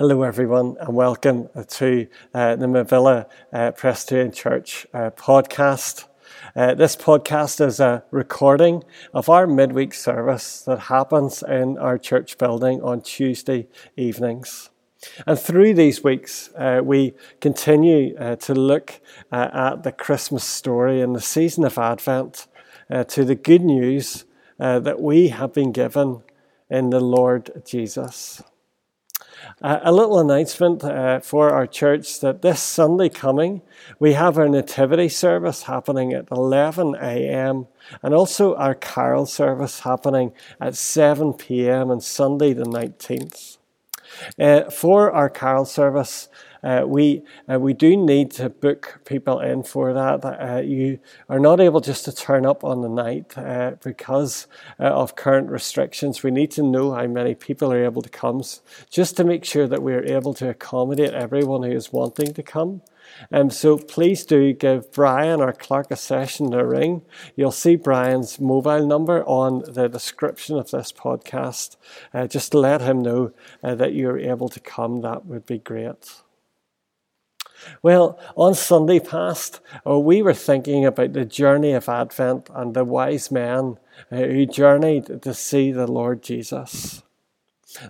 Hello, everyone, and welcome to uh, the Mavilla uh, Presbyterian Church uh, podcast. Uh, this podcast is a recording of our midweek service that happens in our church building on Tuesday evenings. And through these weeks, uh, we continue uh, to look at the Christmas story and the season of Advent to the good news that we have been given in the Lord Jesus. Uh, a little announcement uh, for our church that this Sunday coming, we have our Nativity service happening at 11 a.m. and also our Carol service happening at 7 p.m. on Sunday the 19th. Uh, for our Carol service, uh, we uh, we do need to book people in for that. Uh, you are not able just to turn up on the night uh, because uh, of current restrictions. We need to know how many people are able to come, just to make sure that we are able to accommodate everyone who is wanting to come. Um, so please do give Brian or Clerk of Session a ring. You'll see Brian's mobile number on the description of this podcast. Uh, just let him know uh, that you're able to come, that would be great. Well, on Sunday past, oh, we were thinking about the journey of Advent and the wise men uh, who journeyed to see the Lord Jesus.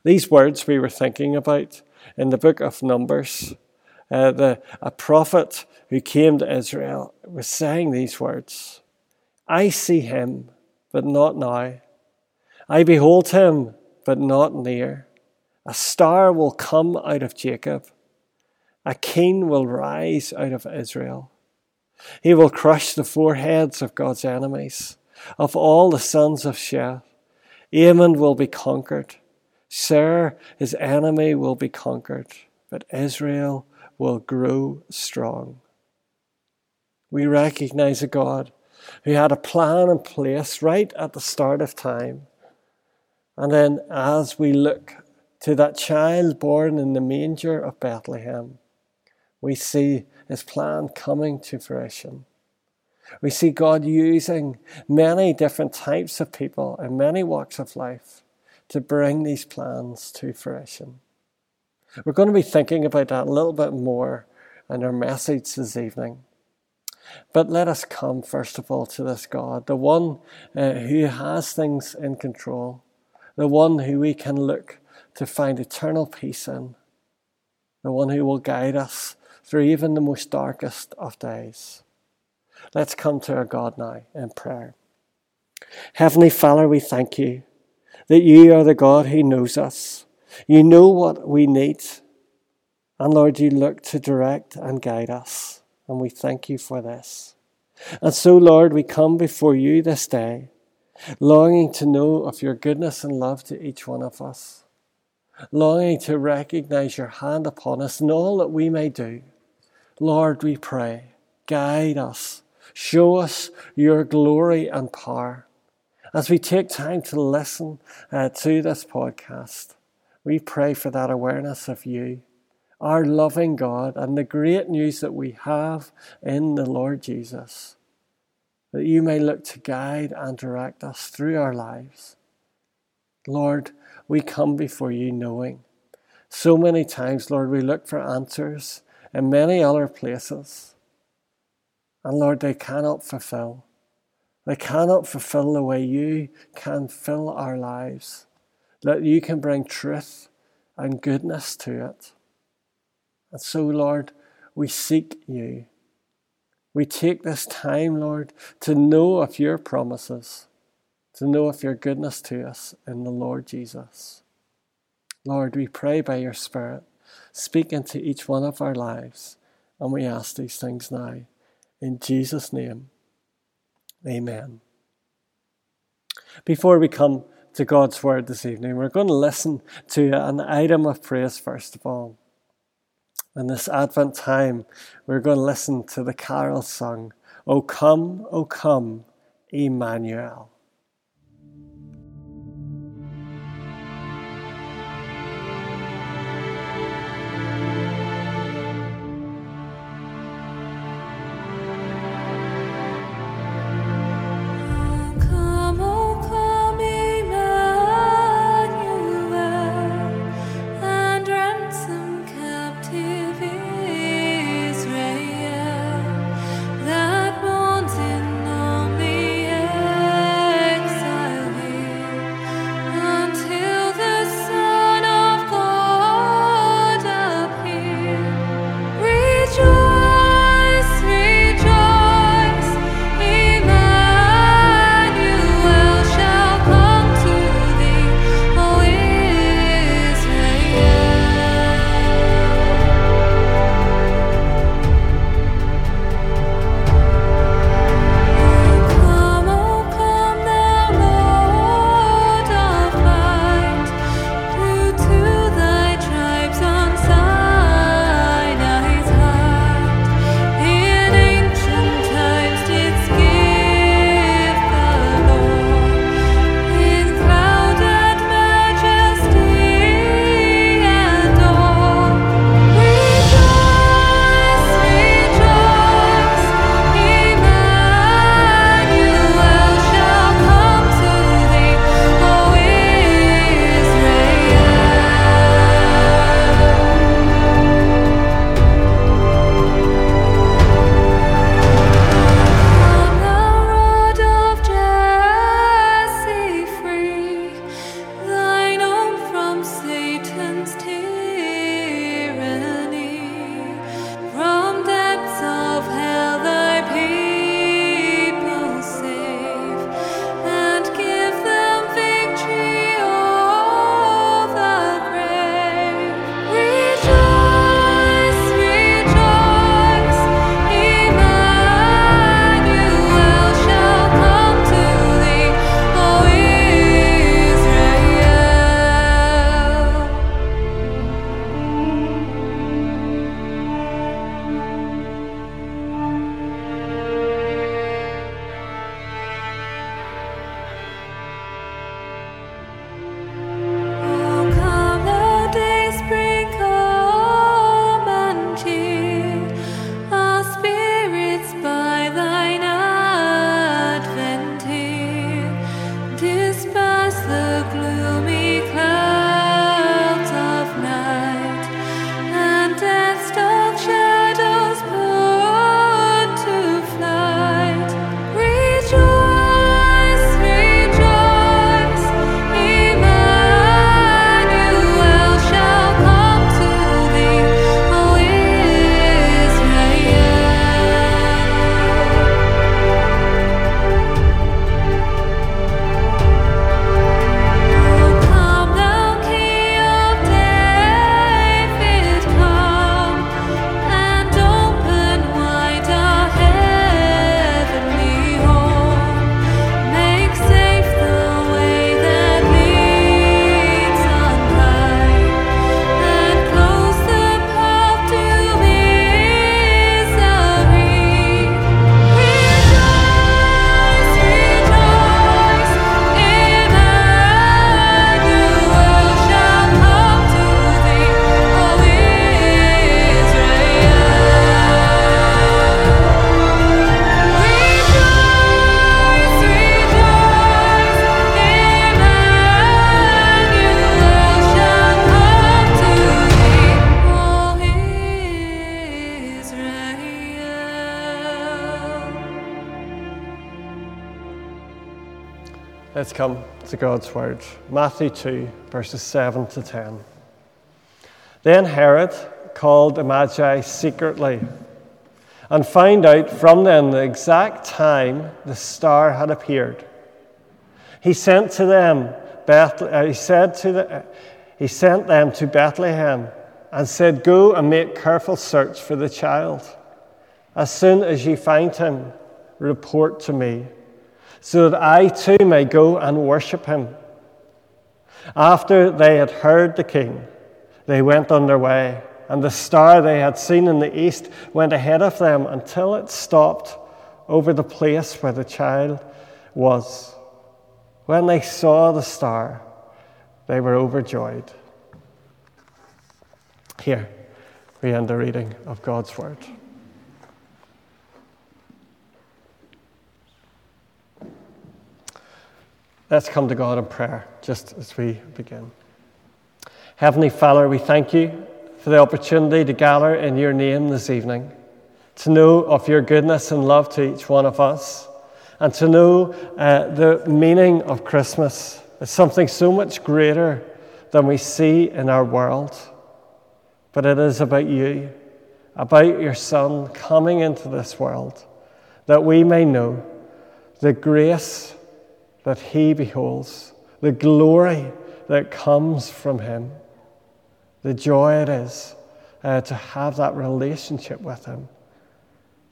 These words we were thinking about in the book of Numbers. Uh, the, a prophet who came to Israel was saying these words I see him, but not now. I behold him, but not near. A star will come out of Jacob a king will rise out of Israel. He will crush the foreheads of God's enemies, of all the sons of Sheth. Ammon will be conquered. Seir, his enemy, will be conquered, but Israel will grow strong. We recognize a God who had a plan in place right at the start of time. And then, as we look to that child born in the manger of Bethlehem, we see his plan coming to fruition. We see God using many different types of people in many walks of life to bring these plans to fruition. We're going to be thinking about that a little bit more in our message this evening. But let us come, first of all, to this God, the one uh, who has things in control, the one who we can look to find eternal peace in, the one who will guide us through even the most darkest of days. Let's come to our God now in prayer. Heavenly Father, we thank you that you are the God who knows us. You know what we need. And Lord, you look to direct and guide us. And we thank you for this. And so, Lord, we come before you this day, longing to know of your goodness and love to each one of us, longing to recognize your hand upon us and all that we may do Lord, we pray, guide us, show us your glory and power. As we take time to listen uh, to this podcast, we pray for that awareness of you, our loving God, and the great news that we have in the Lord Jesus, that you may look to guide and direct us through our lives. Lord, we come before you knowing so many times, Lord, we look for answers in many other places. And Lord, they cannot fulfill. They cannot fulfill the way you can fill our lives, that you can bring truth and goodness to it. And so, Lord, we seek you. We take this time, Lord, to know of your promises, to know of your goodness to us in the Lord Jesus. Lord, we pray by your Spirit Speak into each one of our lives. And we ask these things now. In Jesus' name, amen. Before we come to God's Word this evening, we're going to listen to an item of praise first of all. In this Advent time, we're going to listen to the carol sung, O come, O come, Emmanuel. Let's come to God's Word. Matthew 2, verses 7 to 10. Then Herod called the Magi secretly and found out from them the exact time the star had appeared. He sent to them, Beth, uh, he, said to the, he sent them to Bethlehem and said, Go and make careful search for the child. As soon as you find him, report to me so that I too may go and worship him. After they had heard the king, they went on their way, and the star they had seen in the east went ahead of them until it stopped over the place where the child was. When they saw the star, they were overjoyed. Here, we end the reading of God's Word. Let's come to God in prayer just as we begin. Heavenly Father, we thank you for the opportunity to gather in your name this evening, to know of your goodness and love to each one of us, and to know uh, the meaning of Christmas is something so much greater than we see in our world. But it is about you, about your Son coming into this world, that we may know the grace that he beholds, the glory that comes from him, the joy it is uh, to have that relationship with him,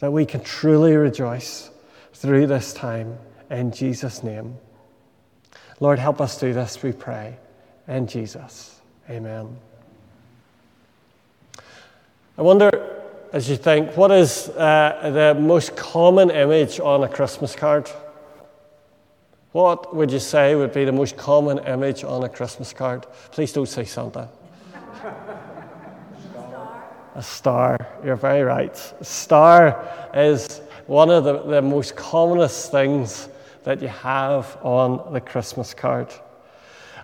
that we can truly rejoice through this time in Jesus' name. Lord, help us do this, we pray. In Jesus. Amen. I wonder, as you think, what is uh, the most common image on a Christmas card? What would you say would be the most common image on a Christmas card? Please don't say Santa. A star. You're very right. Star is one of the, the most commonest things that you have on the Christmas card.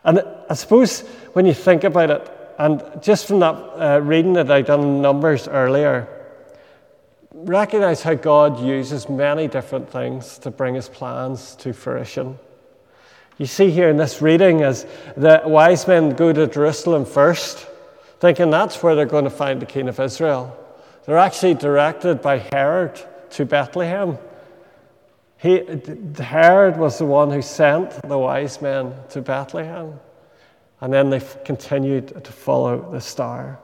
And I suppose when you think about it, and just from that uh, reading that I done numbers earlier, recognize how God uses many different things to bring his plans to fruition. You see here in this reading as the wise men go to Jerusalem first, thinking that's where they're going to find the king of Israel. They're actually directed by Herod to Bethlehem. He, Herod was the one who sent the wise men to Bethlehem. And then they continued to follow the star.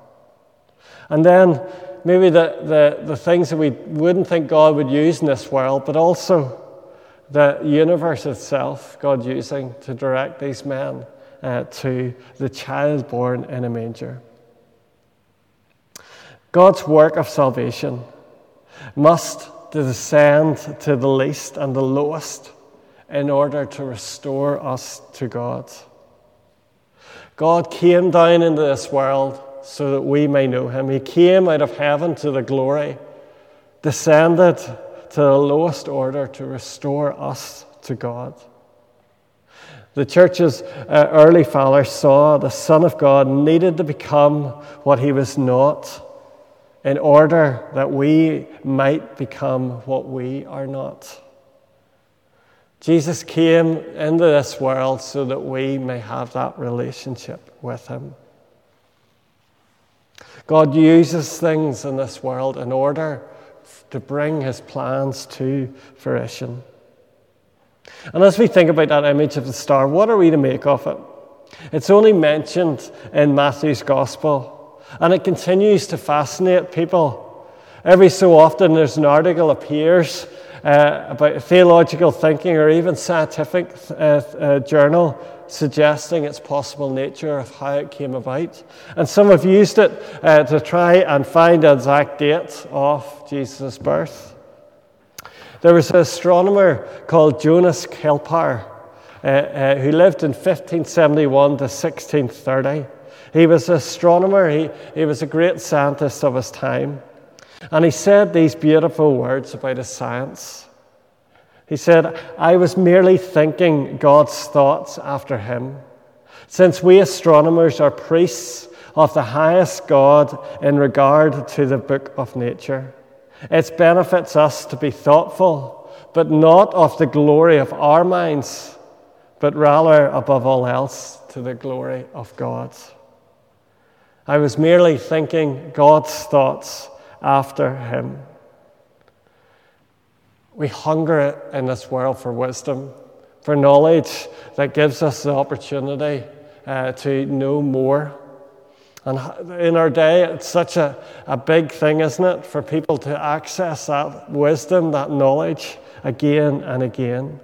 And then maybe the, the, the things that we wouldn't think God would use in this world, but also the universe itself, God using to direct these men uh, to the child born in a manger. God's work of salvation must descend to the least and the lowest in order to restore us to God. God came down into this world so that we may know him. He came out of heaven to the glory, descended to the lowest order to restore us to God. The church's uh, early fathers saw the Son of God needed to become what he was not in order that we might become what we are not. Jesus came into this world so that we may have that relationship with him. God uses things in this world in order to bring his plans to fruition. And as we think about that image of the star, what are we to make of it? It's only mentioned in Matthew's gospel, and it continues to fascinate people. Every so often, there's an article appears uh, about theological thinking or even scientific uh, uh, journal suggesting its possible nature of how it came about. And some have used it uh, to try and find the exact date of Jesus' birth. There was an astronomer called Johannes uh, uh, who lived in 1571 to 1630. He was an astronomer, he, he was a great scientist of his time. And he said these beautiful words about his science. He said, I was merely thinking God's thoughts after him. Since we astronomers are priests of the highest God in regard to the book of nature, it benefits us to be thoughtful, but not of the glory of our minds, but rather, above all else, to the glory of God. I was merely thinking God's thoughts after Him. We hunger in this world for wisdom, for knowledge that gives us the opportunity uh, to know more. And in our day, it's such a, a big thing, isn't it, for people to access that wisdom, that knowledge again and again.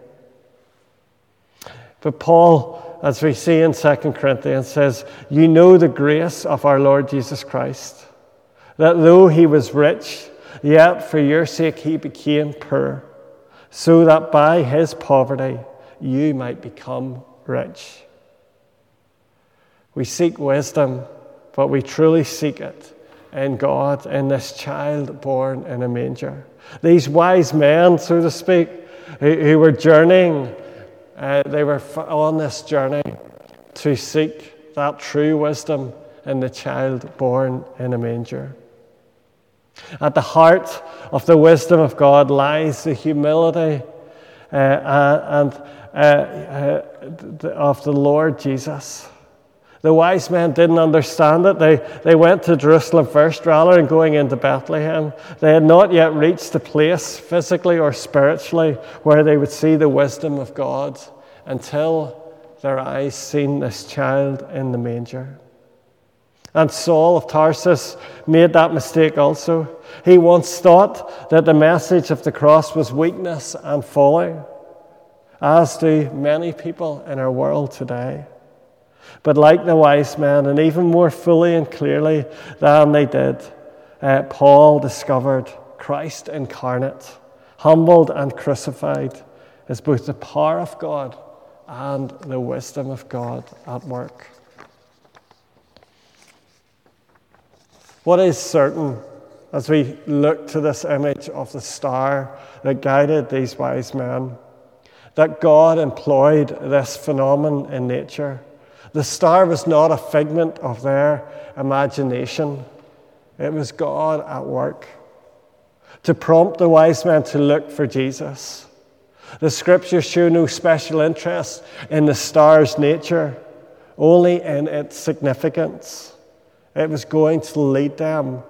But Paul, as we see in 2 Corinthians, says, You know the grace of our Lord Jesus Christ, that though he was rich, yet for your sake he became poor, so that by his poverty you might become rich. We seek wisdom, but we truly seek it in God, in this child born in a manger. These wise men, so to speak, who, were journeying, uh, they were on this journey to seek that true wisdom in the child born in a manger. At the heart of the wisdom of God lies the humility uh, and uh, uh, of the Lord Jesus. The wise men didn't understand it. They, they went to Jerusalem first rather than going into Bethlehem. They had not yet reached the place, physically or spiritually, where they would see the wisdom of God until their eyes seen this child in the manger. And Saul of Tarsus made that mistake also. He once thought that the message of the cross was weakness and folly, as do many people in our world today. But like the wise men, and even more fully and clearly than they did, uh, Paul discovered Christ incarnate, humbled and crucified, as both the power of God and the wisdom of God at work. What is certain as we look to this image of the star that guided these wise men, that God employed this phenomenon in nature the star was not a figment of their imagination, it was God at work to prompt the wise men to look for Jesus. The scriptures show no special interest in the star's nature, only in its significance. It was going to lead them,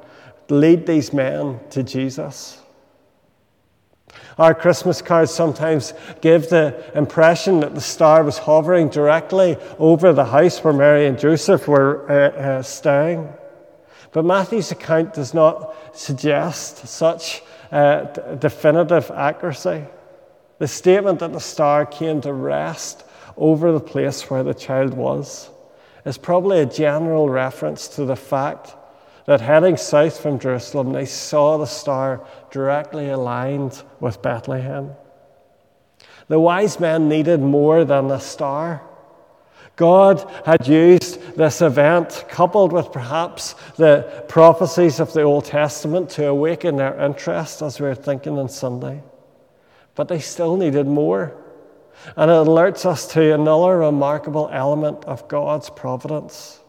lead these men to Jesus. Our Christmas cards sometimes give the impression that the star was hovering directly over the house where Mary and Joseph were uh, uh, staying. But Matthew's account does not suggest such uh, definitive accuracy. The statement that the star came to rest over the place where the child was is probably a general reference to the fact that heading south from Jerusalem, they saw the star directly aligned with Bethlehem. The wise men needed more than the star. God had used this event, coupled with perhaps the prophecies of the Old Testament, to awaken their interest as we were thinking on Sunday. But they still needed more. And it alerts us to another remarkable element of God's providence.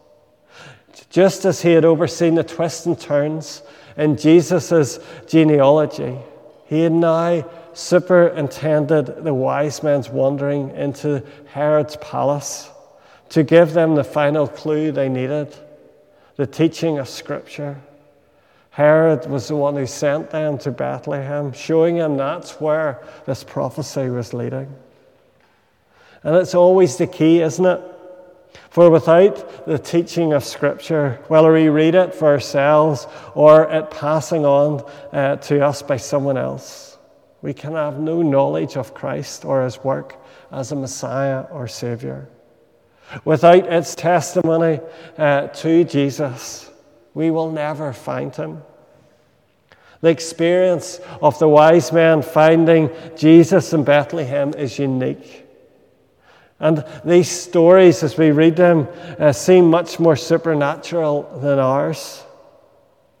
Just as he had overseen the twists and turns in Jesus' genealogy, he had now superintended the wise men's wandering into Herod's palace to give them the final clue they needed the teaching of Scripture. Herod was the one who sent them to Bethlehem, showing them that's where this prophecy was leading. And it's always the key, isn't it? For without the teaching of Scripture, whether we read it for ourselves or it passing on uh, to us by someone else, we can have no knowledge of Christ or his work as a Messiah or Savior. Without its testimony uh, to Jesus, we will never find him. The experience of the wise men finding Jesus in Bethlehem is unique. And these stories, as we read them, uh, seem much more supernatural than ours.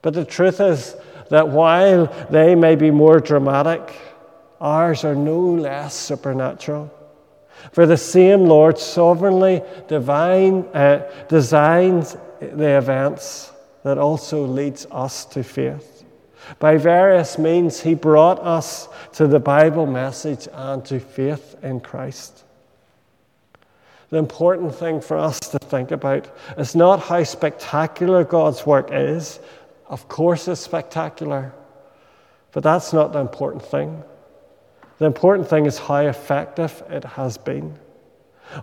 But the truth is that while they may be more dramatic, ours are no less supernatural. For the same Lord sovereignly divine, uh, designs the events that also leads us to faith. By various means, He brought us to the Bible message and to faith in Christ. The important thing for us to think about is not how spectacular God's work is. Of course, it's spectacular, but that's not the important thing. The important thing is how effective it has been.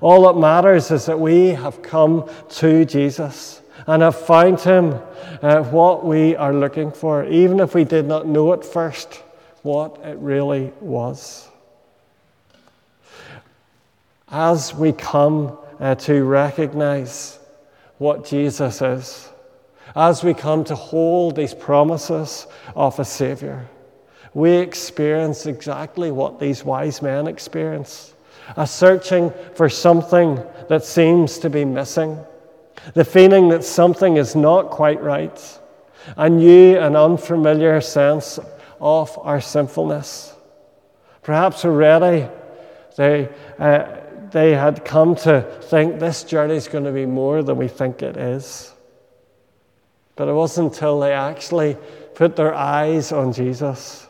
All that matters is that we have come to Jesus and have found Him uh, what we are looking for, even if we did not know at first what it really was. As we come uh, to recognize what Jesus is, as we come to hold these promises of a Savior, we experience exactly what these wise men experience a searching for something that seems to be missing, the feeling that something is not quite right, a new and unfamiliar sense of our sinfulness. Perhaps already they, uh, they had come to think this journey is going to be more than we think it is. But it wasn't until they actually put their eyes on Jesus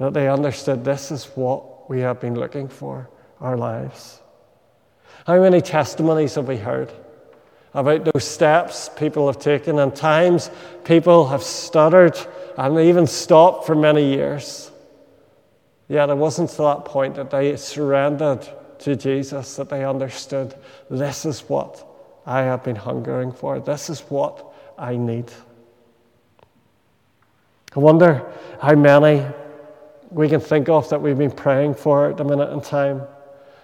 that they understood this is what we have been looking for our lives. How many testimonies have we heard about those steps people have taken, and times people have stuttered and even stopped for many years? Yet it wasn't to that point that they surrendered to Jesus that they understood this is what I have been hungering for, this is what I need. I wonder how many we can think of that we've been praying for at the minute in time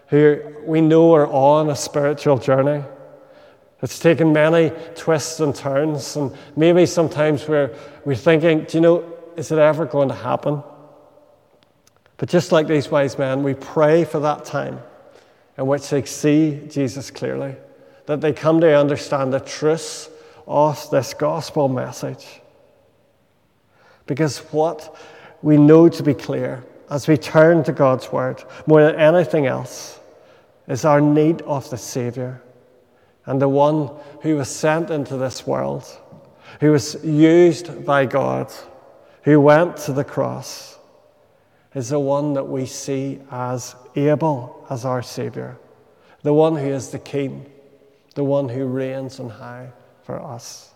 who we know are on a spiritual journey. It's taken many twists and turns, and maybe sometimes we're, we're thinking, do you know, is it ever going to happen? But just like these wise men, we pray for that time in which they see Jesus clearly, that they come to understand the truth of this gospel message. Because what we know to be clear as we turn to God's word more than anything else is our need of the Savior and the one who was sent into this world, who was used by God, who went to the cross, is the one that we see as able as our Savior, the one who is the King, the one who reigns on high for us,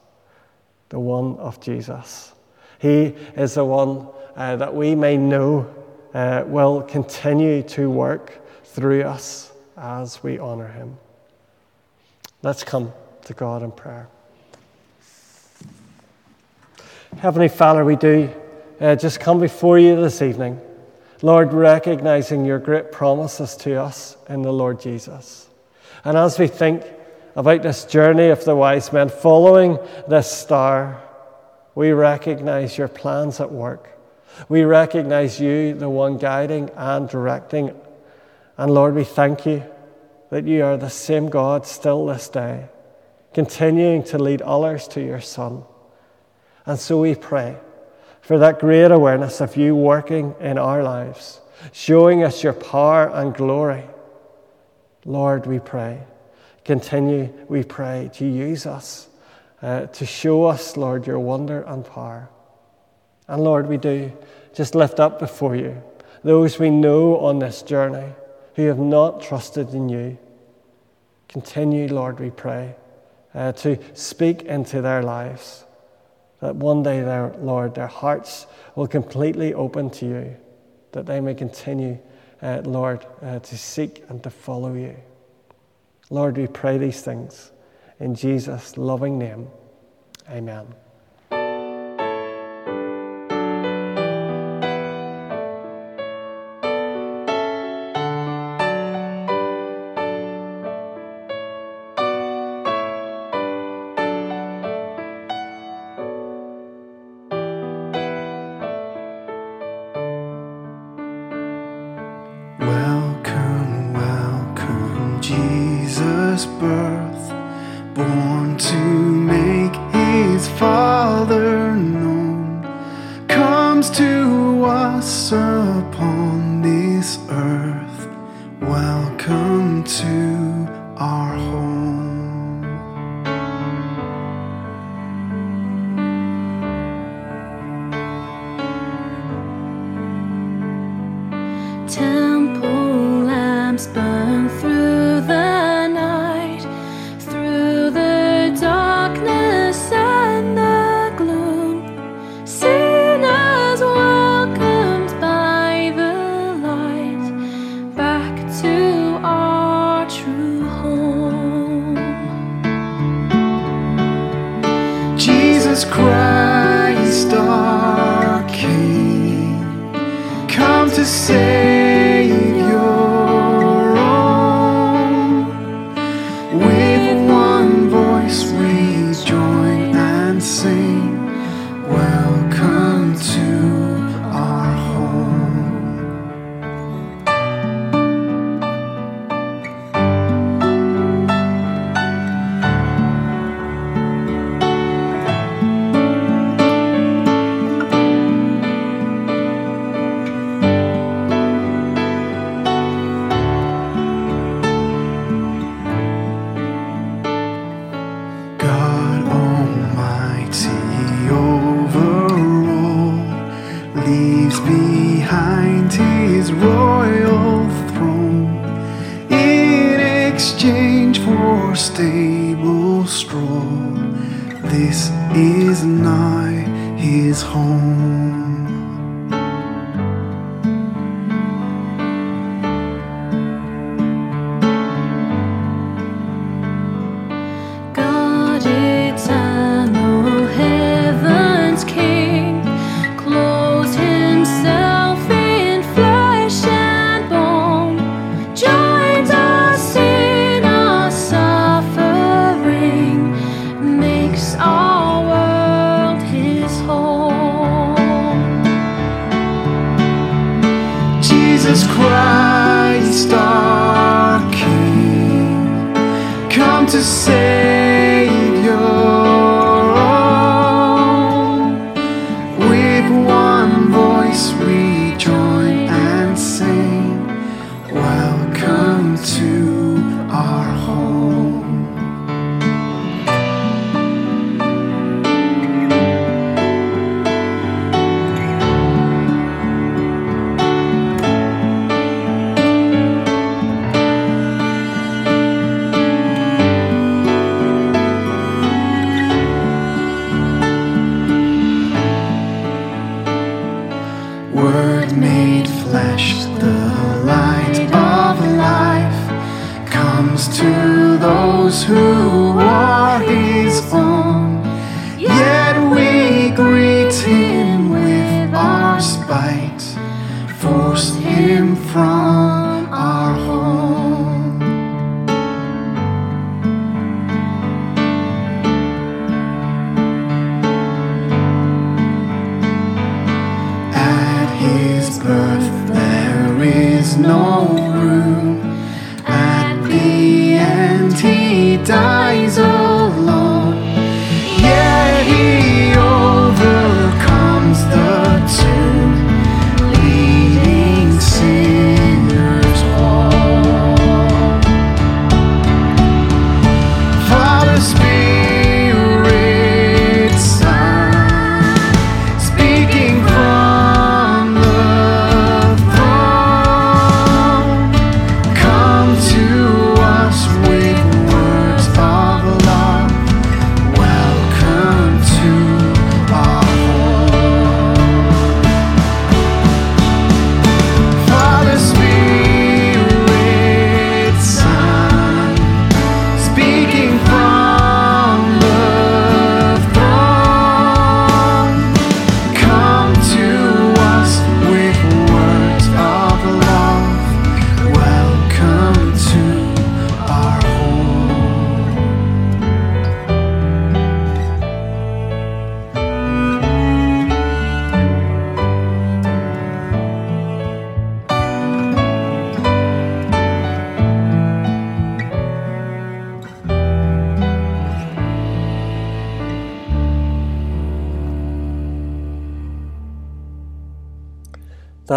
the one of Jesus. He is the one uh, that we may know uh, will continue to work through us as we honor him. Let's come to God in prayer. Heavenly Father, we do uh, just come before you this evening, Lord, recognizing your great promises to us in the Lord Jesus. And as we think about this journey of the wise men following this star, we recognize your plans at work. We recognize you, the one guiding and directing. And Lord, we thank you that you are the same God still this day, continuing to lead others to your Son. And so we pray for that great awareness of you working in our lives, showing us your power and glory. Lord, we pray. Continue, we pray, to use us, uh, to show us, Lord, your wonder and power. And Lord, we do just lift up before you those we know on this journey who have not trusted in you. Continue, Lord, we pray, uh, to speak into their lives. That one day, their, Lord, their hearts will completely open to you, that they may continue, uh, Lord, uh, to seek and to follow you. Lord, we pray these things in Jesus' loving name. Amen. Behind his royal throne in exchange for stable straw. This is nigh his home.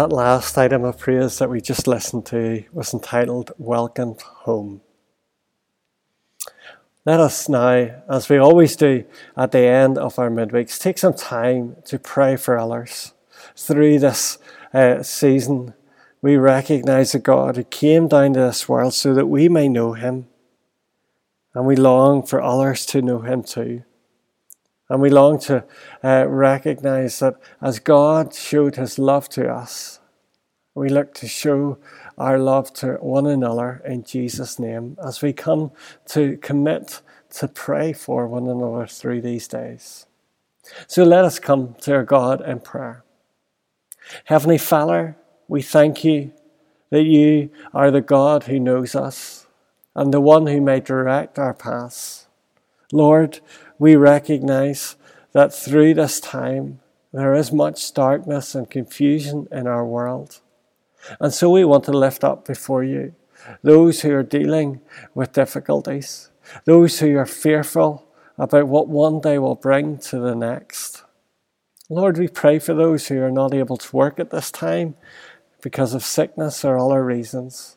That last item of praise that we just listened to was entitled Welcome Home. Let us now, as we always do at the end of our midweeks, take some time to pray for others. Through this uh, season, we recognize a God who came down to this world so that we may know Him. And we long for others to know Him too. And we long to uh, recognize that as God showed His love to us, we look to show our love to one another in Jesus' name as we come to commit to pray for one another through these days. So let us come to our God in prayer. Heavenly Father, we thank you that you are the God who knows us and the one who may direct our paths. Lord, we recognize that through this time there is much darkness and confusion in our world. And so we want to lift up before you those who are dealing with difficulties, those who are fearful about what one day will bring to the next. Lord, we pray for those who are not able to work at this time because of sickness or other reasons.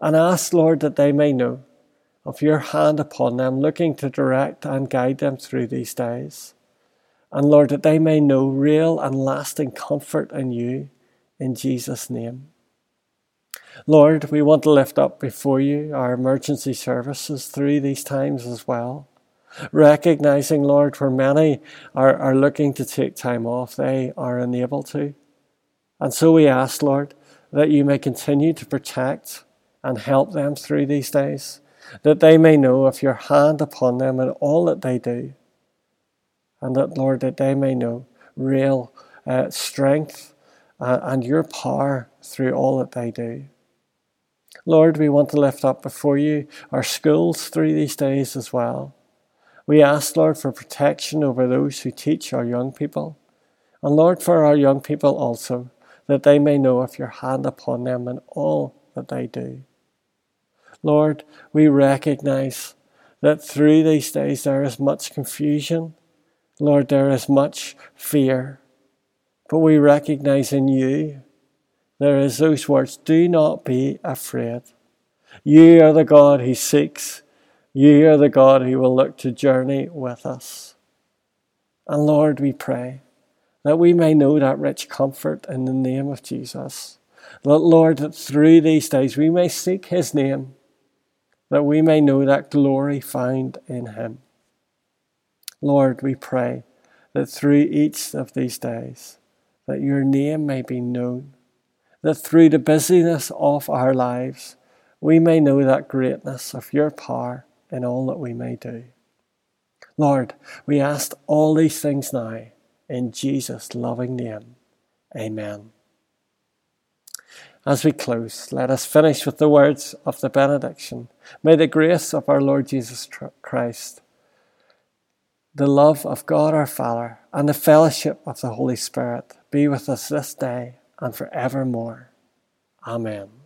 And ask, Lord, that they may know of your hand upon them, looking to direct and guide them through these days. And Lord, that they may know real and lasting comfort in you in Jesus' name. Lord, we want to lift up before you our emergency services through these times as well. Recognizing, Lord, where many are, are looking to take time off, they are unable to. And so we ask, Lord, that you may continue to protect and help them through these days, that they may know of your hand upon them in all that they do, and that, Lord, that they may know real uh, strength uh, and your power through all that they do. Lord, we want to lift up before you our schools through these days as well. We ask, Lord, for protection over those who teach our young people. And Lord, for our young people also, that they may know of your hand upon them in all that they do. Lord, we recognize that through these days there is much confusion. Lord, there is much fear. But we recognize in you there is those words do not be afraid. You are the God who seeks, you are the God who will look to journey with us. And Lord, we pray that we may know that rich comfort in the name of Jesus. That, Lord, that through these days we may seek his name, that we may know that glory found in him. Lord, we pray that through each of these days, that your name may be known that through the busyness of our lives, we may know that greatness of your power in all that we may do. Lord, we ask all these things now in Jesus' loving name. Amen. As we close, let us finish with the words of the benediction. May the grace of our Lord Jesus Christ, the love of God our Father, and the fellowship of the Holy Spirit be with us this day and forevermore. Amen.